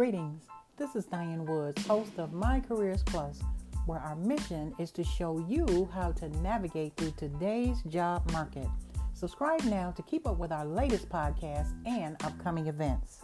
Greetings. This is Diane Woods, host of My Careers Plus, where our mission is to show you how to navigate through today's job market. Subscribe now to keep up with our latest podcasts and upcoming events.